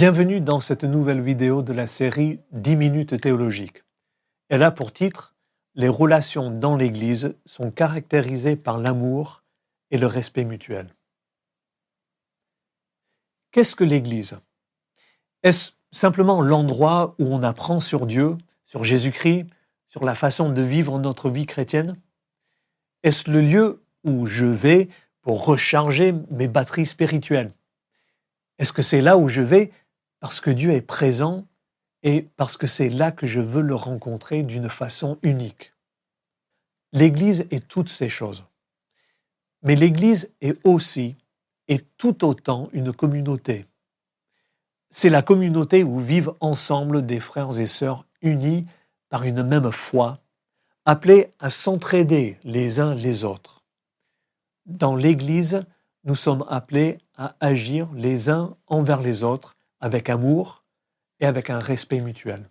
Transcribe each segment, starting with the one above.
Bienvenue dans cette nouvelle vidéo de la série 10 minutes théologiques. Elle a pour titre Les relations dans l'Église sont caractérisées par l'amour et le respect mutuel. Qu'est-ce que l'Église? Est-ce simplement l'endroit où on apprend sur Dieu, sur Jésus-Christ, sur la façon de vivre notre vie chrétienne? Est-ce le lieu où je vais pour recharger mes batteries spirituelles? Est-ce que c'est là où je vais parce que Dieu est présent et parce que c'est là que je veux le rencontrer d'une façon unique L'Église est toutes ces choses. Mais l'Église est aussi et tout autant une communauté. C'est la communauté où vivent ensemble des frères et sœurs unis par une même foi, appelés à s'entraider les uns les autres. Dans l'Église, nous sommes appelés à agir les uns envers les autres avec amour et avec un respect mutuel.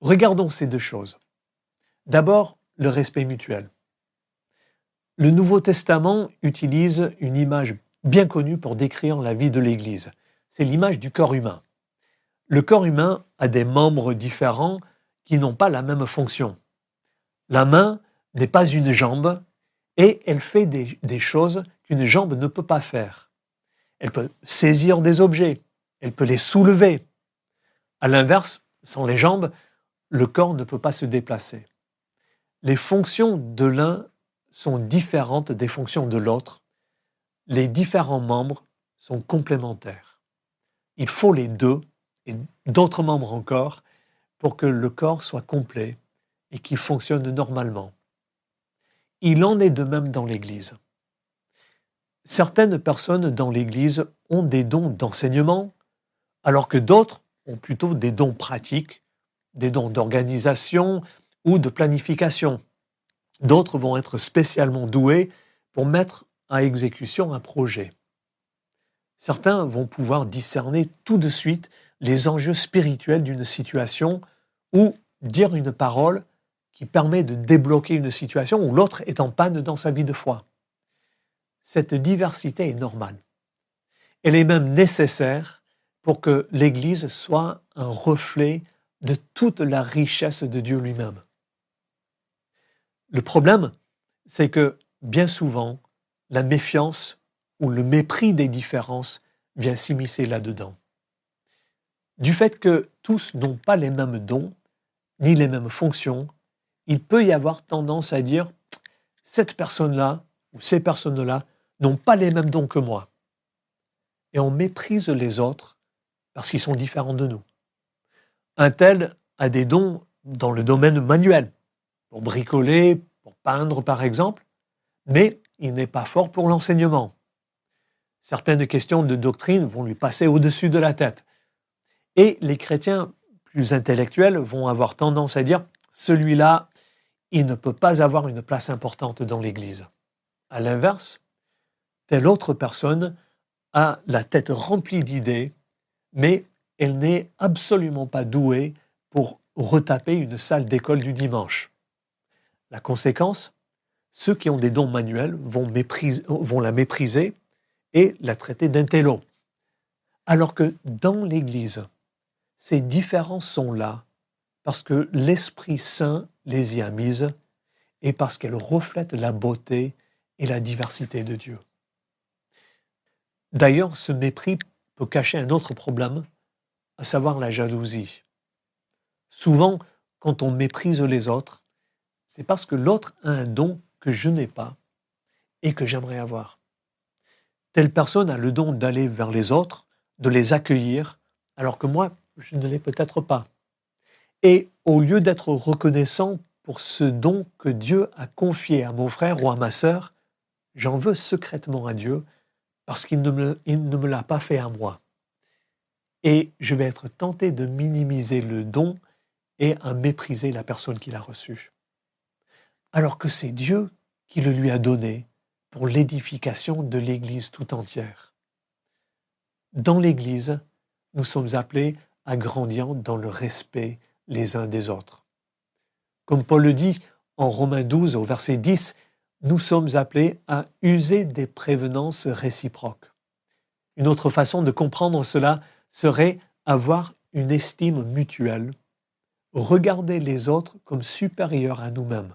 Regardons ces deux choses. D'abord, le respect mutuel. Le Nouveau Testament utilise une image bien connue pour décrire la vie de l'Église. C'est l'image du corps humain. Le corps humain a des membres différents qui n'ont pas la même fonction. La main n'est pas une jambe et elle fait des, choses qu'une jambe ne peut pas faire. Elle peut saisir des objets, elle peut les soulever. À l'inverse, sans les jambes, le corps ne peut pas se déplacer. Les fonctions de l'un sont différentes des fonctions de l'autre. Les différents membres sont complémentaires. Il faut les deux et d'autres membres encore pour que le corps soit complet et qu'il fonctionne normalement. Il en est de même dans l'Église. Certaines personnes dans l'Église ont des dons d'enseignement, alors que d'autres ont plutôt des dons pratiques, des dons d'organisation ou de planification. D'autres vont être spécialement doués pour mettre à exécution un projet. Certains vont pouvoir discerner tout de suite les enjeux spirituels d'une situation ou dire une parole qui permet de débloquer une situation où l'autre est en panne dans sa vie de foi. Cette diversité est normale. Elle est même nécessaire pour que l'Église soit un reflet de toute la richesse de Dieu lui-même. Le problème, c'est que bien souvent, la méfiance ou le mépris des différences vient s'immiscer là-dedans. Du fait que tous n'ont pas les mêmes dons, ni les mêmes fonctions, il peut y avoir tendance à dire cette personne-là ou ces personnes-là n'ont pas les mêmes dons que moi. Et on méprise les autres parce qu'ils sont différents de nous. Un tel a des dons dans le domaine manuel, pour bricoler, pour peindre par exemple, mais il n'est pas fort pour l'enseignement. Certaines questions de doctrine vont lui passer au-dessus de la tête. Et les chrétiens plus intellectuels vont avoir tendance à dire, celui-là, il ne peut pas avoir une place importante dans l'Église. À l'inverse, telle autre personne a la tête remplie d'idées mais elle n'est absolument pas douée pour retaper une salle d'école du dimanche. La conséquence, ceux qui ont des dons manuels vont, vont la mépriser et la traiter d'intello. Alors que dans l'Église, ces différences sont là parce que l'Esprit Saint les y a mises et parce qu'elles reflètent la beauté et la diversité de Dieu. D'ailleurs, ce mépris cacher un autre problème, à savoir la jalousie. Souvent, quand on méprise les autres, c'est parce que l'autre a un don que je n'ai pas et que j'aimerais avoir. Telle personne a le don d'aller vers les autres, de les accueillir, alors que moi, je ne l'ai peut-être pas. Et au lieu d'être reconnaissant pour ce don que Dieu a confié à mon frère ou à ma sœur, j'en veux secrètement à Dieu parce qu'il ne me, l'a pas fait à moi. Et je vais être tenté de minimiser le don et à mépriser la personne qui l'a reçu. Alors que c'est Dieu qui le lui a donné pour l'édification de l'Église tout entière. Dans l'Église, nous sommes appelés à grandir dans le respect les uns des autres. Comme Paul le dit en Romains 12 au verset 10, nous sommes appelés à user des prévenances réciproques. Une autre façon de comprendre cela serait avoir une estime mutuelle, regarder les autres comme supérieurs à nous-mêmes.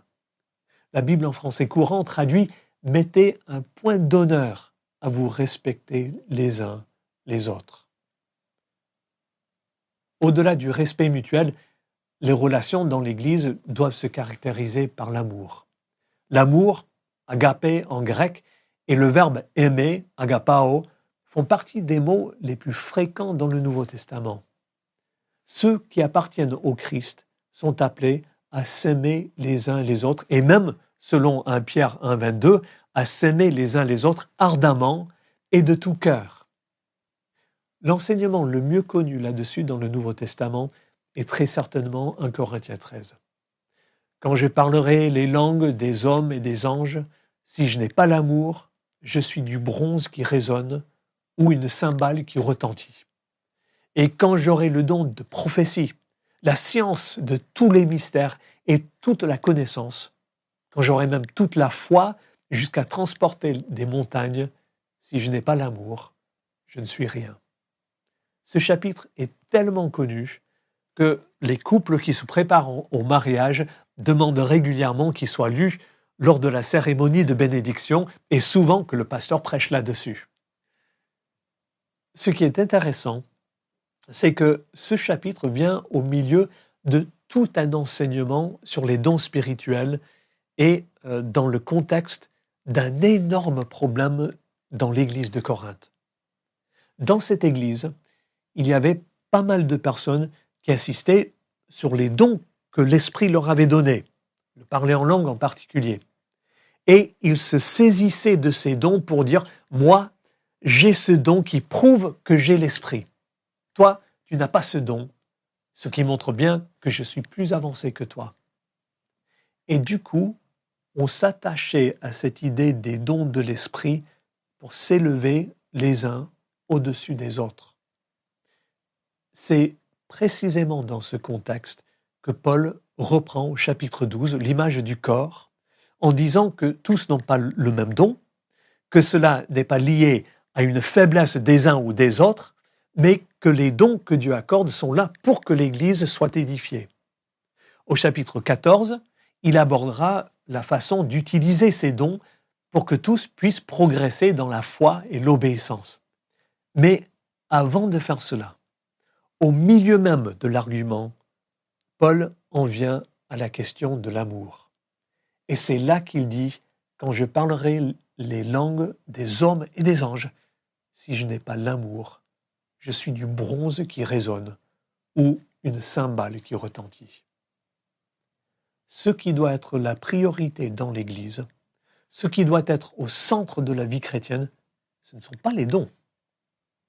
La Bible en français courant traduit Mettez un point d'honneur à vous respecter les uns les autres. Au-delà du respect mutuel, les relations dans l'Église doivent se caractériser par l'amour. L'amour, agapé en grec, et le verbe aimer, agapao, font partie des mots les plus fréquents dans le Nouveau Testament. Ceux qui appartiennent au Christ sont appelés à s'aimer les uns les autres, et même, selon 1 Pierre 1, 22, à s'aimer les uns les autres ardemment et de tout cœur. L'enseignement le mieux connu là-dessus dans le Nouveau Testament est très certainement 1 Corinthiens 13. Quand je parlerai les langues des hommes et des anges, si je n'ai pas l'amour, je suis du bronze qui résonne ou une cymbale qui retentit. Et quand j'aurai le don de prophétie, la science de tous les mystères et toute la connaissance, quand j'aurai même toute la foi jusqu'à transporter des montagnes, si je n'ai pas l'amour, je ne suis rien. Ce chapitre est tellement connu que les couples qui se préparent au mariage demandent régulièrement qu'il soit lu lors de la cérémonie de bénédiction et souvent que le pasteur prêche là-dessus. Ce qui est intéressant, c'est que ce chapitre vient au milieu de tout un enseignement sur les dons spirituels et euh, dans le contexte d'un énorme problème dans l'église de Corinthe. Dans cette église, il y avait pas mal de personnes qui insistaient sur les dons que l'Esprit leur avait donnés, le parler en langue en particulier. Et ils se saisissaient de ces dons pour dire, moi, j'ai ce don qui prouve que j'ai l'Esprit. Toi, tu n'as pas ce don, ce qui montre bien que je suis plus avancé que toi. Et du coup, on s'attachait à cette idée des dons de l'Esprit pour s'élever les uns au-dessus des autres. C'est précisément dans ce contexte que Paul reprend au chapitre 12 l'image du corps en disant que tous n'ont pas le même don, que cela n'est pas lié à une faiblesse des uns ou des autres, mais que les dons que Dieu accorde sont là pour que l'Église soit édifiée. Au chapitre 14, il abordera la façon d'utiliser ces dons pour que tous puissent progresser dans la foi et l'obéissance. Mais avant de faire cela, au milieu même de l'argument, Paul en vient à la question de l'amour. Et c'est là qu'il dit, quand je parlerai les langues des hommes et des anges, si je n'ai pas l'amour, je suis du bronze qui résonne ou une cymbale qui retentit ce qui doit être la priorité dans l'Église, ce qui doit être au centre de la vie chrétienne, ce ne sont pas les dons.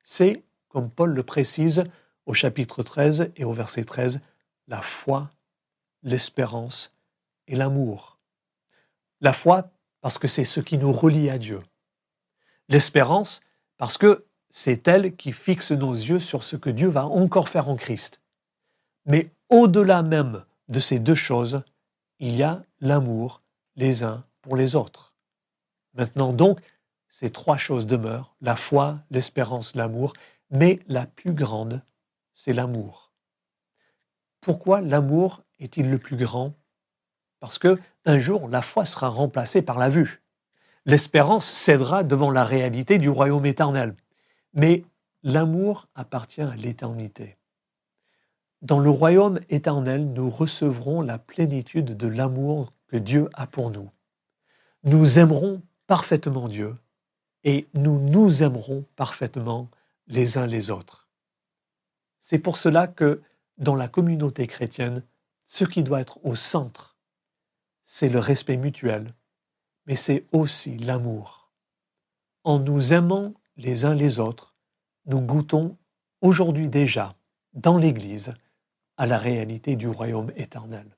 C'est, comme Paul le précise au chapitre 13 et au verset 13, la foi, l'espérance et l'amour. La foi parce que c'est ce qui nous relie à Dieu. L'espérance parce que c'est elle qui fixe nos yeux sur ce que Dieu va encore faire en Christ. Mais au-delà même de ces deux choses, il y a l'amour les uns pour les autres. Maintenant donc, ces trois choses demeurent, la foi, l'espérance, l'amour, mais la plus grande, c'est l'amour. Pourquoi l'amour est-il le plus grand? Parce que un jour, la foi sera remplacée par la vue. L'espérance cédera devant la réalité du royaume éternel. Mais l'amour appartient à l'éternité. Dans le royaume éternel, nous recevrons la plénitude de l'amour que Dieu a pour nous. Nous aimerons parfaitement Dieu et nous nous aimerons parfaitement les uns les autres. C'est pour cela que dans la communauté chrétienne, ce qui doit être au centre, c'est le respect mutuel, mais c'est aussi l'amour. En nous aimant les uns les autres, nous goûtons aujourd'hui déjà, dans l'Église, à la réalité du royaume éternel.